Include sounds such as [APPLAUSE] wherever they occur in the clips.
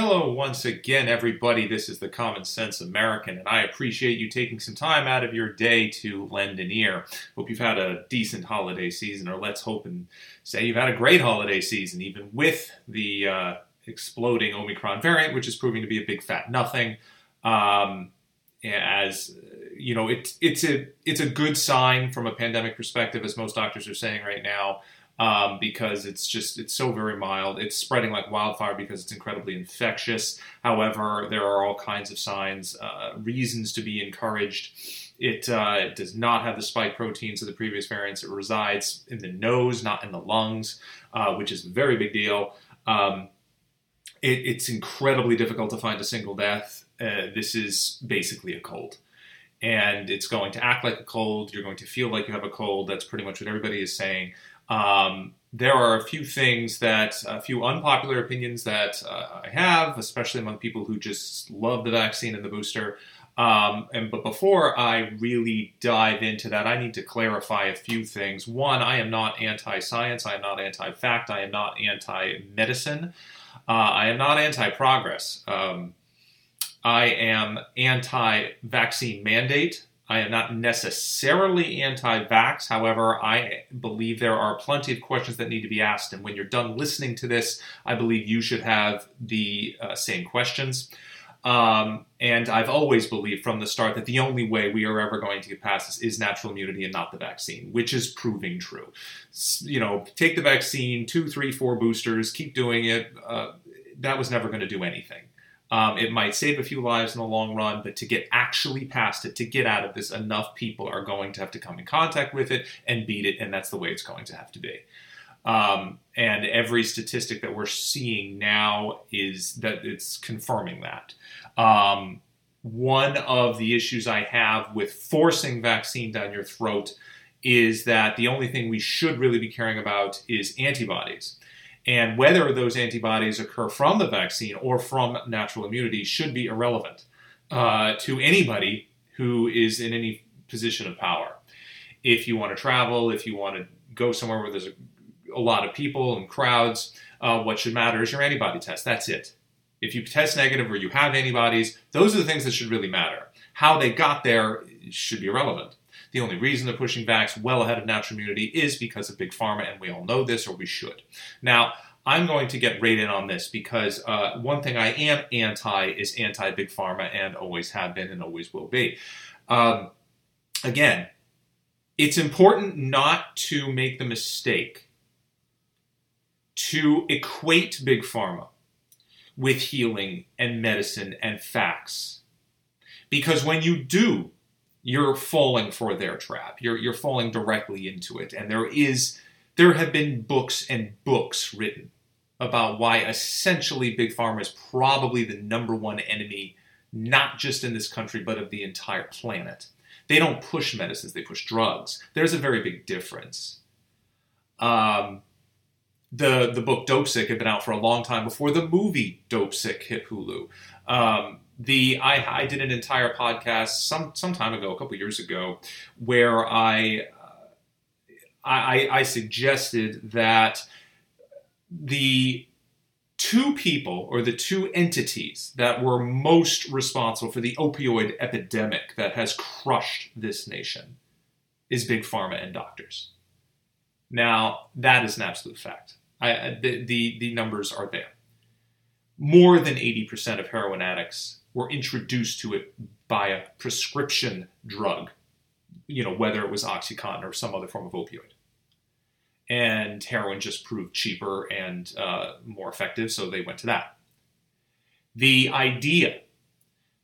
Hello, once again, everybody. This is the Common Sense American, and I appreciate you taking some time out of your day to lend an ear. Hope you've had a decent holiday season, or let's hope and say you've had a great holiday season, even with the uh, exploding Omicron variant, which is proving to be a big fat nothing. Um, as you know, it's it's a it's a good sign from a pandemic perspective, as most doctors are saying right now um, because it's just it's so very mild. It's spreading like wildfire because it's incredibly infectious. However, there are all kinds of signs, uh, reasons to be encouraged. It, uh, it, does not have the spike proteins of the previous variants. It resides in the nose, not in the lungs, uh, which is a very big deal. Um, it, it's incredibly difficult to find a single death. Uh, this is basically a cold and it's going to act like a cold. You're going to feel like you have a cold. That's pretty much what everybody is saying. Um, there are a few things that, a few unpopular opinions that uh, I have, especially among people who just love the vaccine and the booster. Um, and but before I really dive into that, I need to clarify a few things. One, I am not anti-science. I am not anti-fact. I am not anti-medicine. Uh, I am not anti-progress. Um, I am anti-vaccine mandate. I am not necessarily anti vax. However, I believe there are plenty of questions that need to be asked. And when you're done listening to this, I believe you should have the uh, same questions. Um, and I've always believed from the start that the only way we are ever going to get past this is natural immunity and not the vaccine, which is proving true. You know, take the vaccine, two, three, four boosters, keep doing it. Uh, that was never going to do anything. Um, it might save a few lives in the long run, but to get actually past it, to get out of this, enough people are going to have to come in contact with it and beat it, and that's the way it's going to have to be. Um, and every statistic that we're seeing now is that it's confirming that. Um, one of the issues I have with forcing vaccine down your throat is that the only thing we should really be caring about is antibodies. And whether those antibodies occur from the vaccine or from natural immunity should be irrelevant uh, to anybody who is in any position of power. If you want to travel, if you want to go somewhere where there's a, a lot of people and crowds, uh, what should matter is your antibody test. That's it. If you test negative or you have antibodies, those are the things that should really matter. How they got there should be irrelevant. The only reason they're pushing vax well ahead of natural immunity is because of big pharma, and we all know this, or we should. Now, I'm going to get right in on this because uh, one thing I am anti is anti big pharma, and always have been, and always will be. Um, again, it's important not to make the mistake to equate big pharma with healing and medicine and facts. Because when you do you're falling for their trap. You're you're falling directly into it. And there is there have been books and books written about why essentially big pharma is probably the number one enemy, not just in this country but of the entire planet. They don't push medicines; they push drugs. There's a very big difference. Um, the the book Dopesick had been out for a long time before the movie Dopesick hit Hulu. Um, the I, I did an entire podcast some some time ago, a couple years ago, where I, uh, I I suggested that the two people or the two entities that were most responsible for the opioid epidemic that has crushed this nation is big pharma and doctors. Now that is an absolute fact. I, the, the the numbers are there. More than eighty percent of heroin addicts were introduced to it by a prescription drug, you know, whether it was Oxycontin or some other form of opioid. And heroin just proved cheaper and uh, more effective, so they went to that. The idea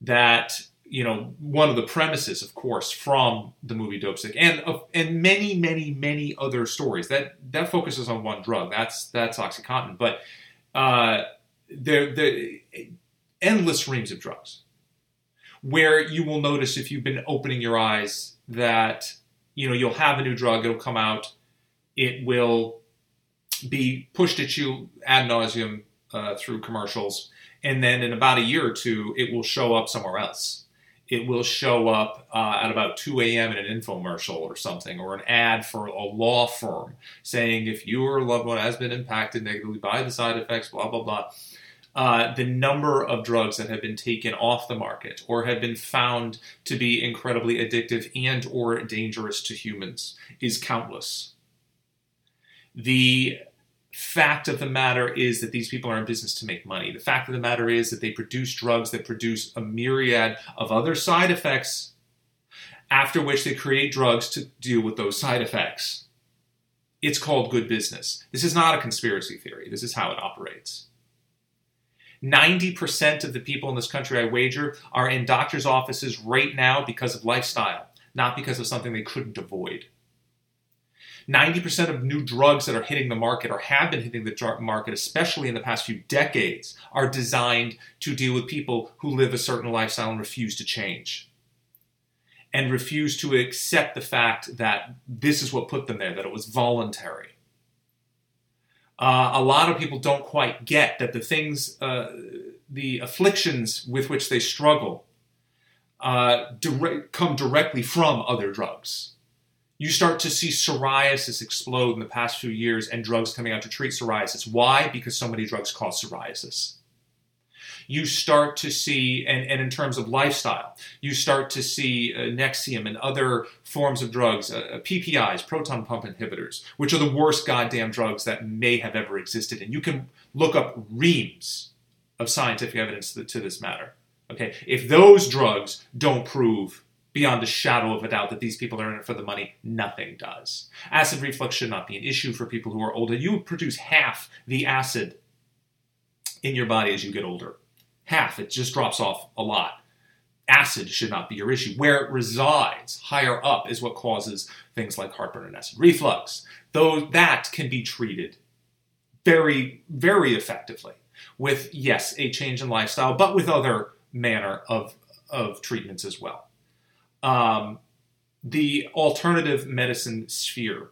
that you know one of the premises, of course, from the movie Dopesick, and and many, many, many other stories that that focuses on one drug. That's that's OxyContin, but uh, there, there endless reams of drugs where you will notice if you've been opening your eyes that you know you'll have a new drug it'll come out it will be pushed at you ad nauseum uh, through commercials and then in about a year or two it will show up somewhere else it will show up uh, at about 2 a.m. in an infomercial or something, or an ad for a law firm saying if your loved one has been impacted negatively by the side effects, blah, blah, blah uh, the number of drugs that have been taken off the market or have been found to be incredibly addictive and or dangerous to humans is countless. The fact of the matter is that these people are in business to make money. The fact of the matter is that they produce drugs that produce a myriad of other side effects, after which they create drugs to deal with those side effects. It's called good business. This is not a conspiracy theory, this is how it operates. 90% of the people in this country, I wager, are in doctor's offices right now because of lifestyle, not because of something they couldn't avoid. 90% of new drugs that are hitting the market or have been hitting the market, especially in the past few decades, are designed to deal with people who live a certain lifestyle and refuse to change. And refuse to accept the fact that this is what put them there, that it was voluntary. Uh, a lot of people don't quite get that the things, uh, the afflictions with which they struggle, uh, direct, come directly from other drugs you start to see psoriasis explode in the past few years and drugs coming out to treat psoriasis. Why? Because so many drugs cause psoriasis. You start to see, and, and in terms of lifestyle, you start to see uh, Nexium and other forms of drugs, uh, uh PPIs, proton pump inhibitors, which are the worst goddamn drugs that may have ever existed. And you can look up reams of scientific evidence to, to this matter. Okay, if those drugs don't prove beyond a shadow of a doubt that these people are in it for the money. Nothing does. Acid reflux should not be an issue for people who are older. You produce half the acid in your body as you get older. Half. It just drops off a lot. Acid should not be your issue. Where it resides, higher up, is what causes things like heartburn and acid reflux. Though that can be treated very, very effectively with, yes, a change in lifestyle, but with other manner of, of treatments as well um, the alternative medicine sphere,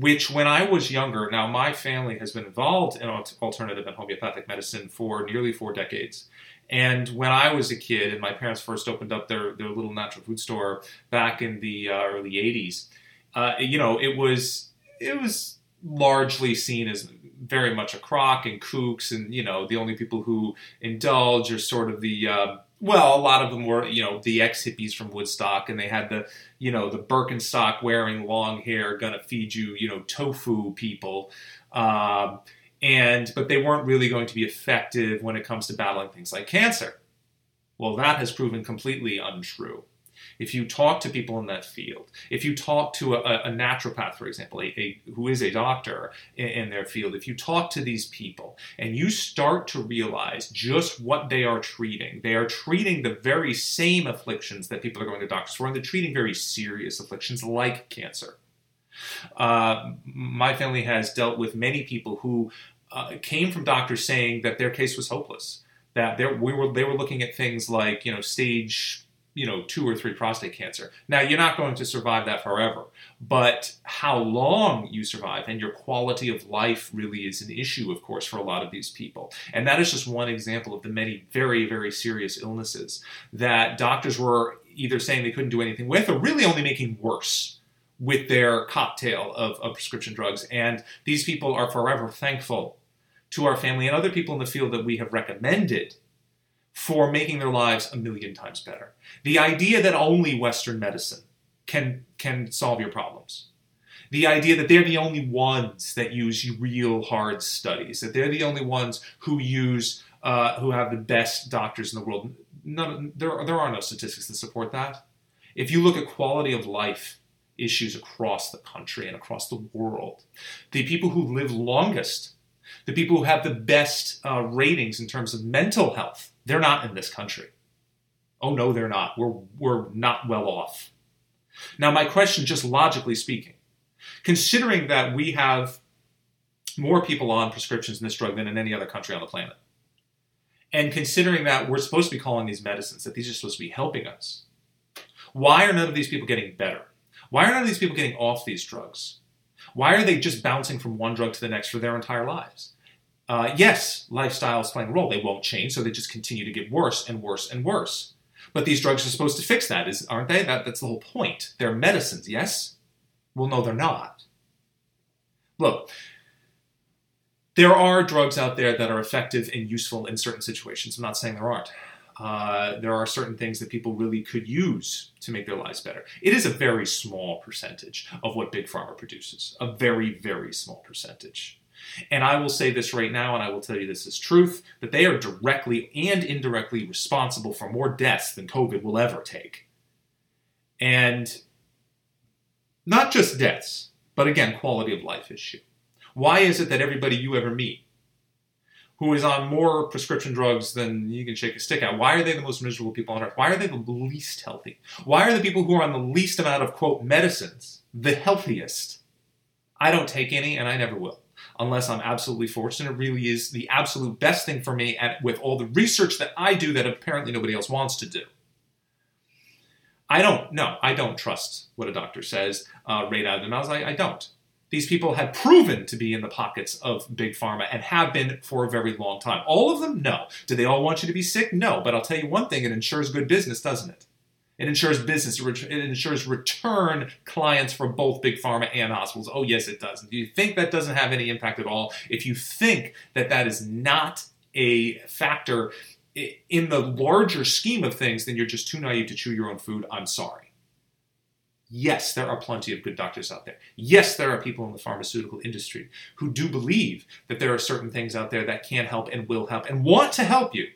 which when I was younger, now my family has been involved in alternative and homeopathic medicine for nearly four decades. And when I was a kid, and my parents first opened up their, their little natural food store back in the uh, early '80s, uh, you know, it was it was largely seen as very much a crock and kooks, and you know, the only people who indulge are sort of the uh, well, a lot of them were, you know, the ex hippies from Woodstock, and they had the, you know, the Birkenstock wearing long hair, gonna feed you, you know, tofu people. Um, and, but they weren't really going to be effective when it comes to battling things like cancer. Well, that has proven completely untrue if you talk to people in that field, if you talk to a, a naturopath, for example, a, a, who is a doctor in, in their field, if you talk to these people and you start to realize just what they are treating, they are treating the very same afflictions that people are going to doctors for, and they're treating very serious afflictions like cancer. Uh, my family has dealt with many people who uh, came from doctors saying that their case was hopeless, that we were they were looking at things like you know stage you know, two or three prostate cancer. Now, you're not going to survive that forever, but how long you survive and your quality of life really is an issue, of course, for a lot of these people. And that is just one example of the many very, very serious illnesses that doctors were either saying they couldn't do anything with or really only making worse with their cocktail of, of prescription drugs. And these people are forever thankful to our family and other people in the field that we have recommended for making their lives a million times better. The idea that only Western medicine can, can solve your problems. The idea that they're the only ones that use real hard studies, that they're the only ones who use, uh, who have the best doctors in the world. None, there, there are no statistics that support that. If you look at quality of life issues across the country and across the world, the people who live longest, the people who have the best uh, ratings in terms of mental health, they're not in this country. Oh, no, they're not. We're, we're not well off. Now, my question, just logically speaking, considering that we have more people on prescriptions in this drug than in any other country on the planet, and considering that we're supposed to be calling these medicines, that these are supposed to be helping us, why are none of these people getting better? Why are none of these people getting off these drugs? Why are they just bouncing from one drug to the next for their entire lives? Uh, yes, lifestyle is playing a role. They won't change, so they just continue to get worse and worse and worse. But these drugs are supposed to fix that, is, aren't they? That, that's the whole point. They're medicines, yes? Well, no, they're not. Look, There are drugs out there that are effective and useful in certain situations. I'm not saying there aren't. Uh, there are certain things that people really could use to make their lives better. It is a very small percentage of what Big Pharma produces, a very, very small percentage. And I will say this right now, and I will tell you this is truth that they are directly and indirectly responsible for more deaths than COVID will ever take. And not just deaths, but again, quality of life issue. Why is it that everybody you ever meet who is on more prescription drugs than you can shake a stick at, why are they the most miserable people on earth? Why are they the least healthy? Why are the people who are on the least amount of, quote, medicines the healthiest? I don't take any, and I never will unless I'm absolutely. And it really is the absolute best thing for me and with all the research that I do that apparently nobody else wants to do. I don't, no, I don't trust what a doctor says uh, right out of their mouths. I, I don't. These people have proven to be in the pockets of big pharma and have been for a very long time. All of them? No. Do they all want you to be sick? No. But I'll tell you one thing it ensures good business, doesn't it? It ensures business, it ensures return clients for both big pharma and hospitals. Oh, yes, it does. Do you think that doesn't have any impact at all? If you think that that is not a factor in the larger scheme of things, then you're just too naive to chew your own food. I'm sorry. Yes, there are plenty of good doctors out there. Yes, there are people in the pharmaceutical industry who do believe that there are certain things out there that can help and will help and want to help you.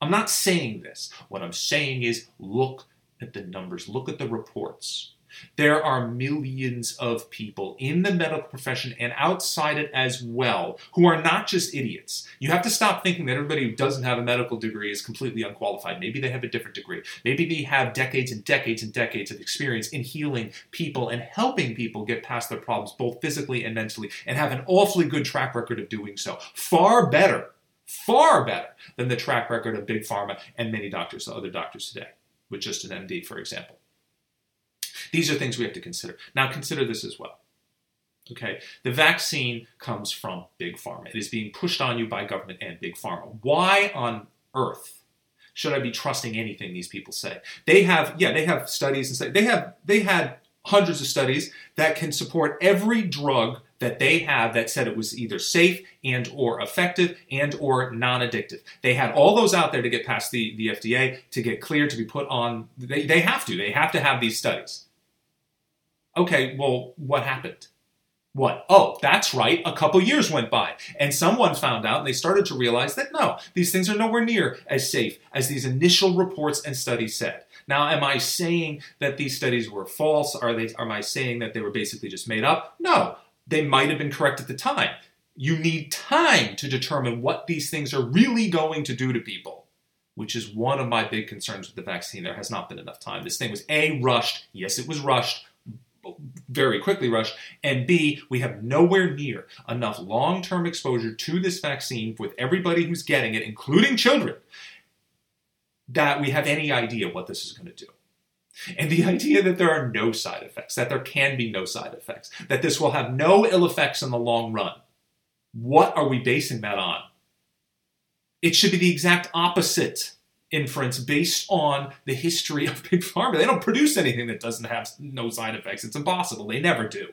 I'm not saying this. What I'm saying is look at the numbers, look at the reports. There are millions of people in the medical profession and outside it as well who are not just idiots. You have to stop thinking that everybody who doesn't have a medical degree is completely unqualified. Maybe they have a different degree. Maybe they have decades and decades and decades of experience in healing people and helping people get past their problems, both physically and mentally, and have an awfully good track record of doing so. Far better, far better than the track record of Big Pharma and many doctors, other doctors today, with just an MD, for example. These are things we have to consider. Now, consider this as well. Okay, the vaccine comes from big pharma. It is being pushed on you by government and big pharma. Why on earth should I be trusting anything these people say? They have, yeah, they have studies and say they have they had hundreds of studies that can support every drug that they have that said it was either safe and or effective and or non-addictive. They had all those out there to get past the, the FDA, to get cleared, to be put on. They, they have to. They have to have these studies. Okay, well, what happened? What? Oh, that's right. A couple years went by, and someone found out, and they started to realize that no, these things are nowhere near as safe as these initial reports and studies said. Now, am I saying that these studies were false? Are they? Am I saying that they were basically just made up? No, they might have been correct at the time. You need time to determine what these things are really going to do to people, which is one of my big concerns with the vaccine. There has not been enough time. This thing was a rushed. Yes, it was rushed very quickly rushed. and B, we have nowhere near enough long term exposure to this vaccine with everybody who's getting it, including children, that we have any idea what this is going to do. And the [LAUGHS] idea that there are no side effects, that there can be no side effects, that this will have no ill effects in the long run, what are we basing that on? It should be the exact opposite inference based on the history of [LAUGHS] big pharma. They don't produce anything that doesn't have no side effects. It's impossible. They never do.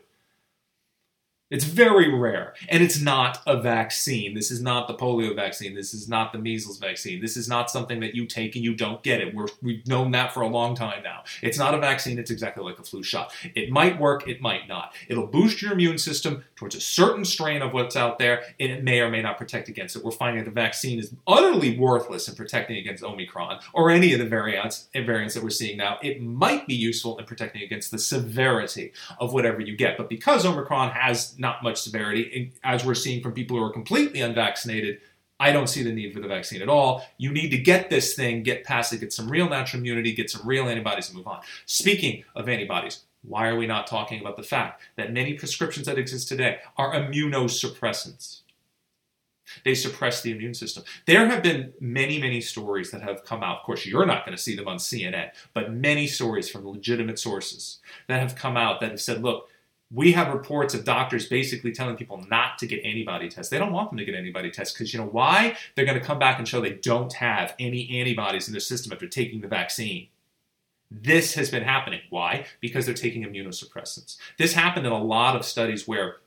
It's very rare. And it's not a vaccine. This is not the polio vaccine. This is not the measles vaccine. This is not something that you take and you don't get it. We're, we've known that for a long time now. It's not a vaccine. It's exactly like a flu shot. It might work. It might not. It'll boost your immune system towards a certain strain of what's out there, and it may or may not protect against it. We're finding the vaccine is utterly worthless in protecting against Omicron or any of the variants, eh, variants that we're seeing now. It might be useful in protecting against the severity of whatever you get. But because Omicron has not much severity, as we're seeing from people who are completely unvaccinated. I don't see the need for the vaccine at all. You need to get this thing, get past it, get some real natural immunity, get some real antibodies, and move on. Speaking of antibodies, why are we not talking about the fact that many prescriptions that exist today are immunosuppressants? They suppress the immune system. There have been many, many stories that have come out. Of course, you're not going to see them on CNN, but many stories from legitimate sources that have come out that have said, look, we have reports of doctors basically telling people not to get antibody tests. They don't want them to get antibody tests because you know why? They're going to come back and show they don't have any antibodies in their system after taking the vaccine. This has been happening. Why? Because they're taking immunosuppressants. This happened in a lot of studies where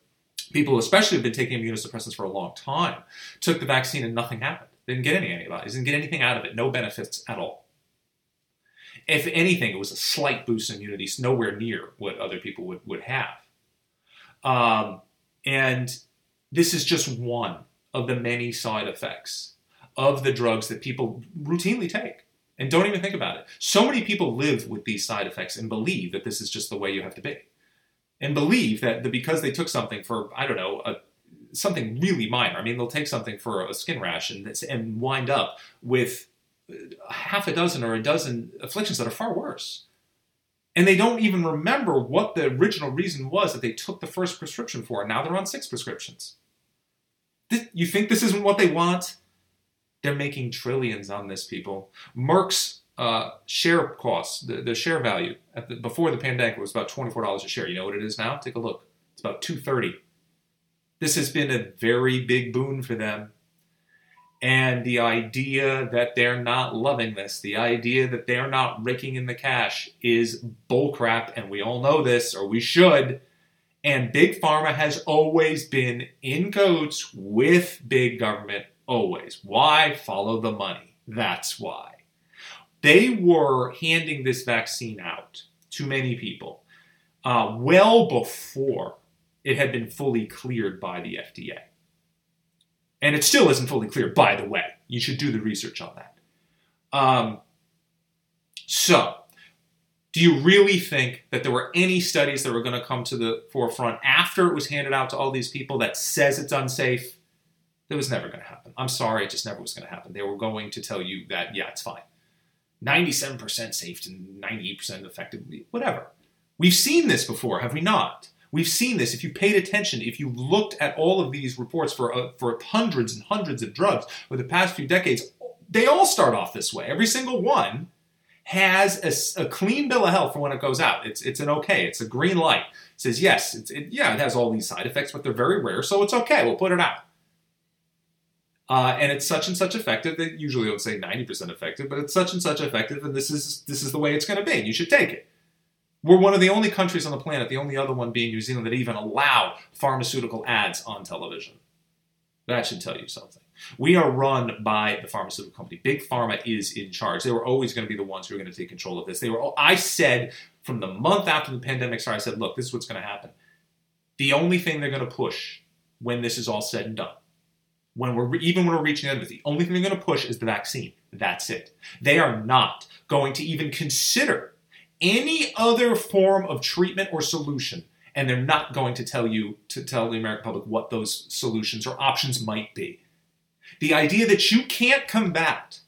people, especially who have been taking immunosuppressants for a long time, took the vaccine and nothing happened. They didn't get any antibodies, didn't get anything out of it, no benefits at all. If anything, it was a slight boost in immunity, nowhere near what other people would, would have. Um, and this is just one of the many side effects of the drugs that people routinely take and don't even think about it. So many people live with these side effects and believe that this is just the way you have to be. And believe that, that because they took something for, I don't know, a, something really minor, I mean, they'll take something for a skin rash and, and wind up with half a dozen or a dozen afflictions that are far worse. And they don't even remember what the original reason was that they took the first prescription for. And now they're on six prescriptions. you think this isn't what they want? They're making trillions on this, people. Merck's uh, share cost, the, the share value the, before the pandemic was about $24 a share. You know what it is now? Take a look. It's about 230 This has been a very big boon for them. And the idea that they're not loving this, the idea that they're not raking in the cash is bullcrap, and we all know this, or we should. And Big Pharma has always been in cahoots with big government, always. Why? Follow the money. That's why. They were handing this vaccine out to many people uh, well before it had been fully cleared by the FDA. And it still isn't fully clear, by the way. You should do the research on that. Um, so, do you really think that there were any studies that were going to come to the forefront after it was handed out to all these people that says it's unsafe? That was never going to happen. I'm sorry, it just never was going to happen. They were going to tell you that, yeah, it's fine. 97% safe and 98% effective, whatever. We've seen this before, have we not? We've seen this. If you paid attention, if you looked at all of these reports for uh, for hundreds and hundreds of drugs over the past few decades, they all start off this way. Every single one has a, a, clean bill of health for when it goes out. It's it's an okay. It's a green light. It says yes. It's, it, yeah, it has all these side effects, but they're very rare, so it's okay. We'll put it out. Uh, and it's such and such effective. They usually don't say 90% effective, but it's such and such effective, and this is this is the way it's going to be. And You should take it. We're one of the only countries on the planet, the only other one being New Zealand, that even allow pharmaceutical ads on television. That should tell you something. We are run by the pharmaceutical company. Big Pharma is in charge. They were always going to be the ones who are going to take control of this. They were. I said from the month after the pandemic started, I said, look, this is what's going to happen. The only thing they're going to push when this is all said and done, when we're even when we're reaching the end of it, the only thing they're going to push is the vaccine. That's it. They are not going to even consider any other form of treatment or solution, and they're not going to tell you to tell the American public what those solutions or options might be. The idea that you can't combat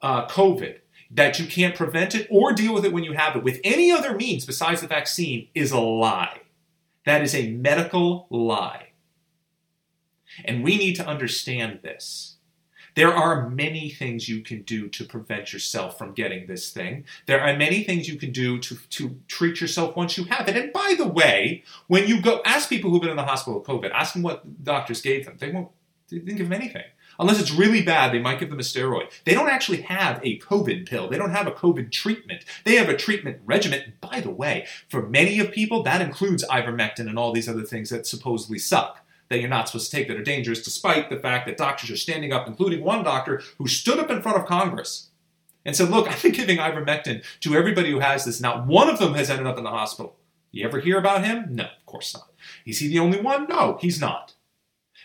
uh, COVID, that you can't prevent it or deal with it when you have it with any other means besides the vaccine is a lie. That is a medical lie. And we need to understand this. There are many things you can do to prevent yourself from getting this thing. There are many things you can do to, to treat yourself once you have it. And by the way, when you go ask people who've been in the hospital with COVID, ask them what doctors gave them. They won't they didn't give them anything. Unless it's really bad, they might give them a steroid. They don't actually have a COVID pill. They don't have a COVID treatment. They have a treatment regimen. By the way, for many of people, that includes ivermectin and all these other things that supposedly suck that you're not supposed to take that are dangerous, despite the fact that doctors are standing up, including one doctor who stood up in front of Congress and said, Look, [LAUGHS] I've been giving ivermectin to everybody who has this. Not one of them has ended up in the hospital. You ever hear about him? No, of course not. Is he the only one? No, he's not.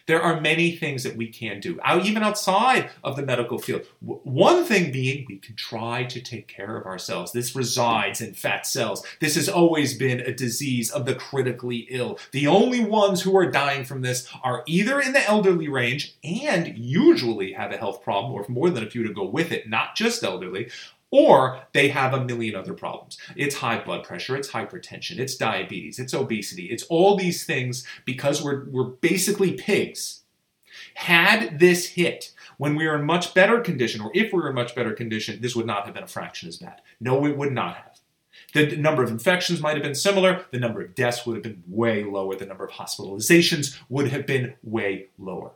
There are many things that we can do, even outside of the medical field. One thing being, we can try to take care of ourselves. This resides in fat cells. This has always been a disease of the critically ill. The only ones who are dying from this are either in the elderly range and usually have a health problem or more than a few to go with it, not just elderly, or they have a million other problems. It's high blood pressure, it's hypertension, it's diabetes, it's obesity, it's all these things because we're, we're basically pigs. Had this hit when we were in much better condition, or if we were in much better condition, this would not have been a fraction as bad. No, it would not have. The number of infections might have been similar. The number of deaths would have been way lower. The number of hospitalizations would have been way lower.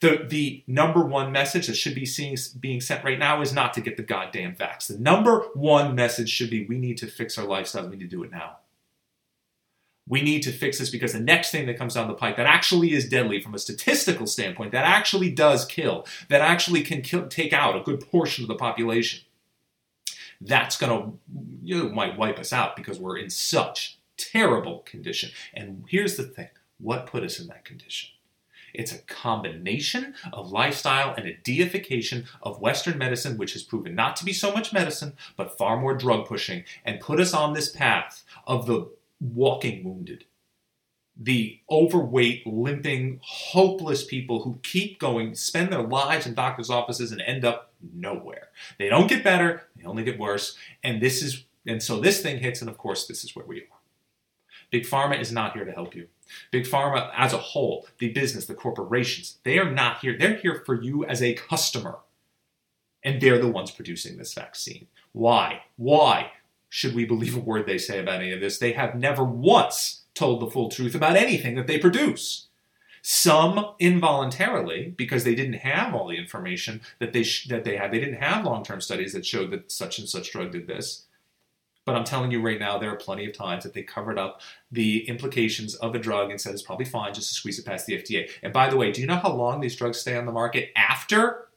The, the number one message that should be seeing, being sent right now is not to get the goddamn vax. The number one message should be we need to fix our lifestyles. We need to do it now. We need to fix this because the next thing that comes down the pike that actually is deadly from a statistical standpoint, that actually does kill, that actually can kill, take out a good portion of the population, that's going to, you know, might wipe us out because we're in such terrible condition. And here's the thing what put us in that condition? It's a combination of lifestyle and a deification of Western medicine, which has proven not to be so much medicine, but far more drug pushing, and put us on this path of the walking wounded. The overweight, limping, hopeless people who keep going, spend their lives in doctor's offices and end up nowhere. They don't get better, they only get worse. And this is and so this thing hits, and of course, this is where we are. Big Pharma is not here to help you. Big Pharma as a whole, the business, the corporations, they are not here. They're here for you as a customer. And they're the ones producing this vaccine. Why? Why should we believe a word they say about any of this? They have never once told the full truth about anything that they produce. Some involuntarily, because they didn't have all the information that they sh- that they had. They didn't have long-term studies that showed that such and such drug did this. But I'm telling you right now, there are plenty of times that they covered up the implications of a drug and said it's probably fine just to squeeze it past the FDA. And by the way, do you know how long these drugs stay on the market after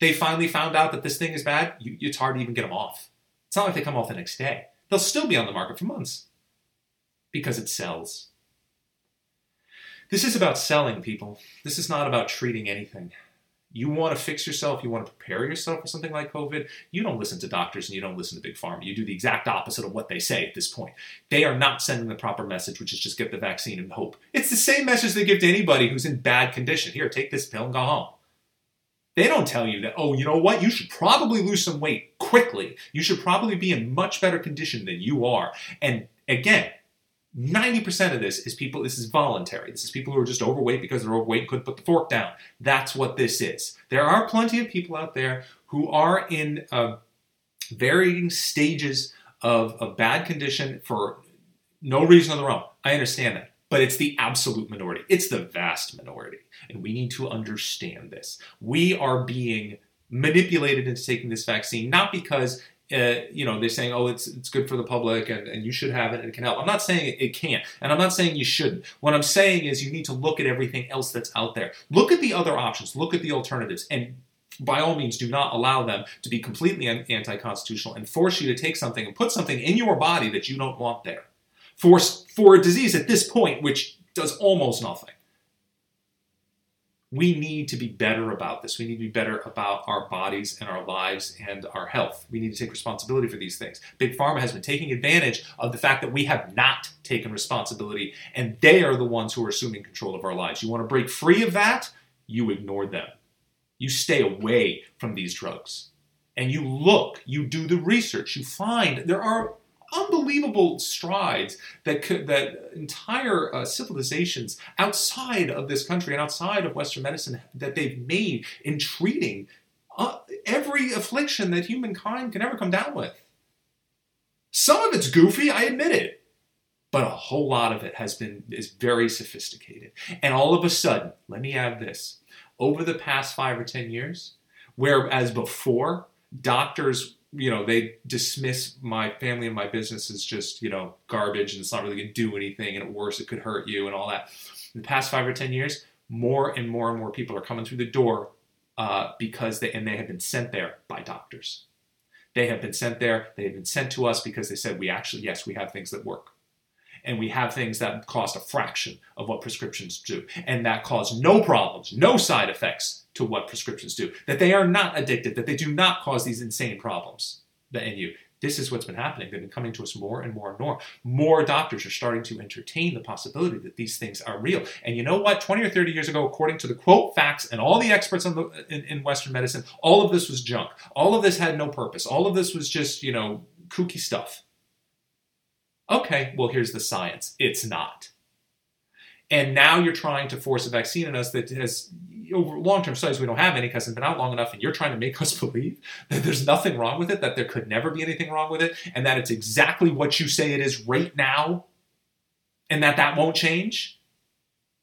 they finally found out that this thing is bad? You, it's hard to even get them off. It's not like they come off the next day. They'll still be on the market for months because it sells. This is about selling, people. This is not about treating anything you want to fix yourself, you want to prepare yourself for something like COVID, you don't listen to doctors and you don't listen to Big Pharma. You do the exact opposite of what they say at this point. They are not sending the proper message, which is just get the vaccine and hope. It's the same message they give to anybody who's in bad condition. Here, take this pill and go home. They don't tell you that, oh, you know what? You should probably lose some weight quickly. You should probably be in much better condition than you are. And again, 90% of this is people, this is voluntary. This is people who are just overweight because they're overweight and couldn't put the fork down. That's what this is. There are plenty of people out there who are in uh, varying stages of, a bad condition for no reason of their own. I understand that. But it's the absolute minority. It's the vast minority. And we need to understand this. We are being manipulated into taking this vaccine, not because uh, you know, they're saying, oh, it's it's good for the public and, and you should have it and it can help. I'm not saying it, it can't, and I'm not saying you shouldn't. What I'm saying is you need to look at everything else that's out there. Look at the other options, look at the alternatives, and by all means, do not allow them to be completely anti constitutional and force you to take something and put something in your body that you don't want there. For, for a disease at this point, which does almost nothing we need to be better about this. We need to be better about our bodies and our lives and our health. We need to take responsibility for these things. Big Pharma has been taking advantage of the fact that we have not taken responsibility, and they are the ones who are assuming control of our lives. You want to break free of that? You ignore them. You stay away from these drugs. And you look, you do the research, you find there are unbelievable strides that could, that entire uh, civilizations outside of this country and outside of Western medicine that they've made in treating uh, every affliction that humankind can ever come down with. Some of it's goofy, I admit it, but a whole lot of it has been is very sophisticated. And all of a sudden, let me add this: over the past five or ten years, whereas before doctors you know, they dismiss my family and my business as just, you know, garbage and it's not really going to do anything and at it could hurt you and all that. In the past five or 10 years, more and more and more people are coming through the door uh, because they, and they have been sent there by doctors. They have been sent there, they have been sent to us because they said, we actually, yes, we have things that work. And we have things that cost a fraction of what prescriptions do, and that cause no problems, no side effects to what prescriptions do, that they are not addictive, that they do not cause these insane problems that in you. This is what's been happening. They've been coming to us more and more and more. More doctors are starting to entertain the possibility that these things are real. And you know what? 20 or 30 years ago, according to the quote facts and all the experts the, in, in Western medicine, all of this was junk. All of this had no purpose. All of this was just, you know, kooky stuff. Okay, well, here's the science. It's not. And now you're trying to force a vaccine in us that has over long-term studies we don't have any because it's been out long enough and you're trying to make us [LAUGHS] believe that there's nothing wrong with it that there could never be anything wrong with it and that it's exactly what you say it is right now and that that won't change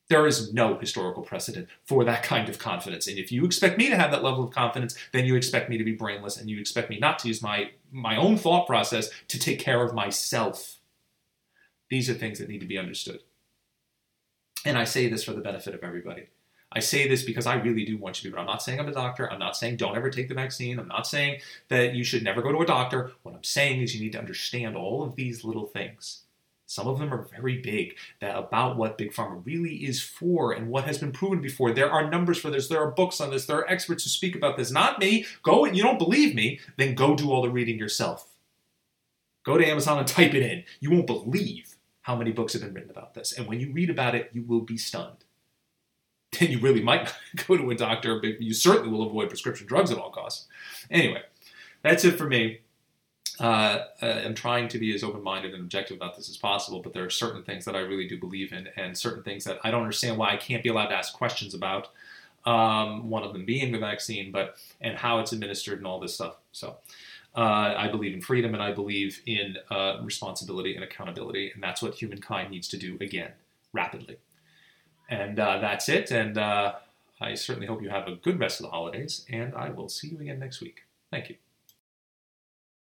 there is no historical precedent for that kind of confidence and if you expect me to have that level of confidence then you expect me to be brainless and you expect me not to use my my own thought process to take care of myself These are things that need to be understood. And I say this for the benefit of everybody. I say this because I really do want you to. But I'm not saying I'm a doctor. I'm not saying don't ever take the vaccine. I'm not saying that you should never go to a doctor. What I'm saying is you need to understand all of these little things. Some of them are very big that about what big pharma really is for and what has been proven before. There are numbers for this. There are books on this. There are experts who speak about this. Not me. Go and you don't believe me, then go do all the reading yourself. Go to Amazon and type it in. You won't believe how many books have been written about this. And when you read about it, you will be stunned. Then you really might [LAUGHS] go to a doctor, but you certainly will avoid prescription drugs at all costs. Anyway, that's it for me. Uh, uh, I'm trying to be as open minded and objective about this as possible, but there are certain things that I really do believe in, and certain things that I don't understand why I can't be allowed to ask questions about. Um, one of them being the vaccine, but and how it's administered and all this stuff. So, uh, I believe in freedom and I believe in uh, responsibility and accountability, and that's what humankind needs to do again, rapidly. And uh, that's it. And uh, I certainly hope you have a good rest of the holidays, and I will see you again next week. Thank you.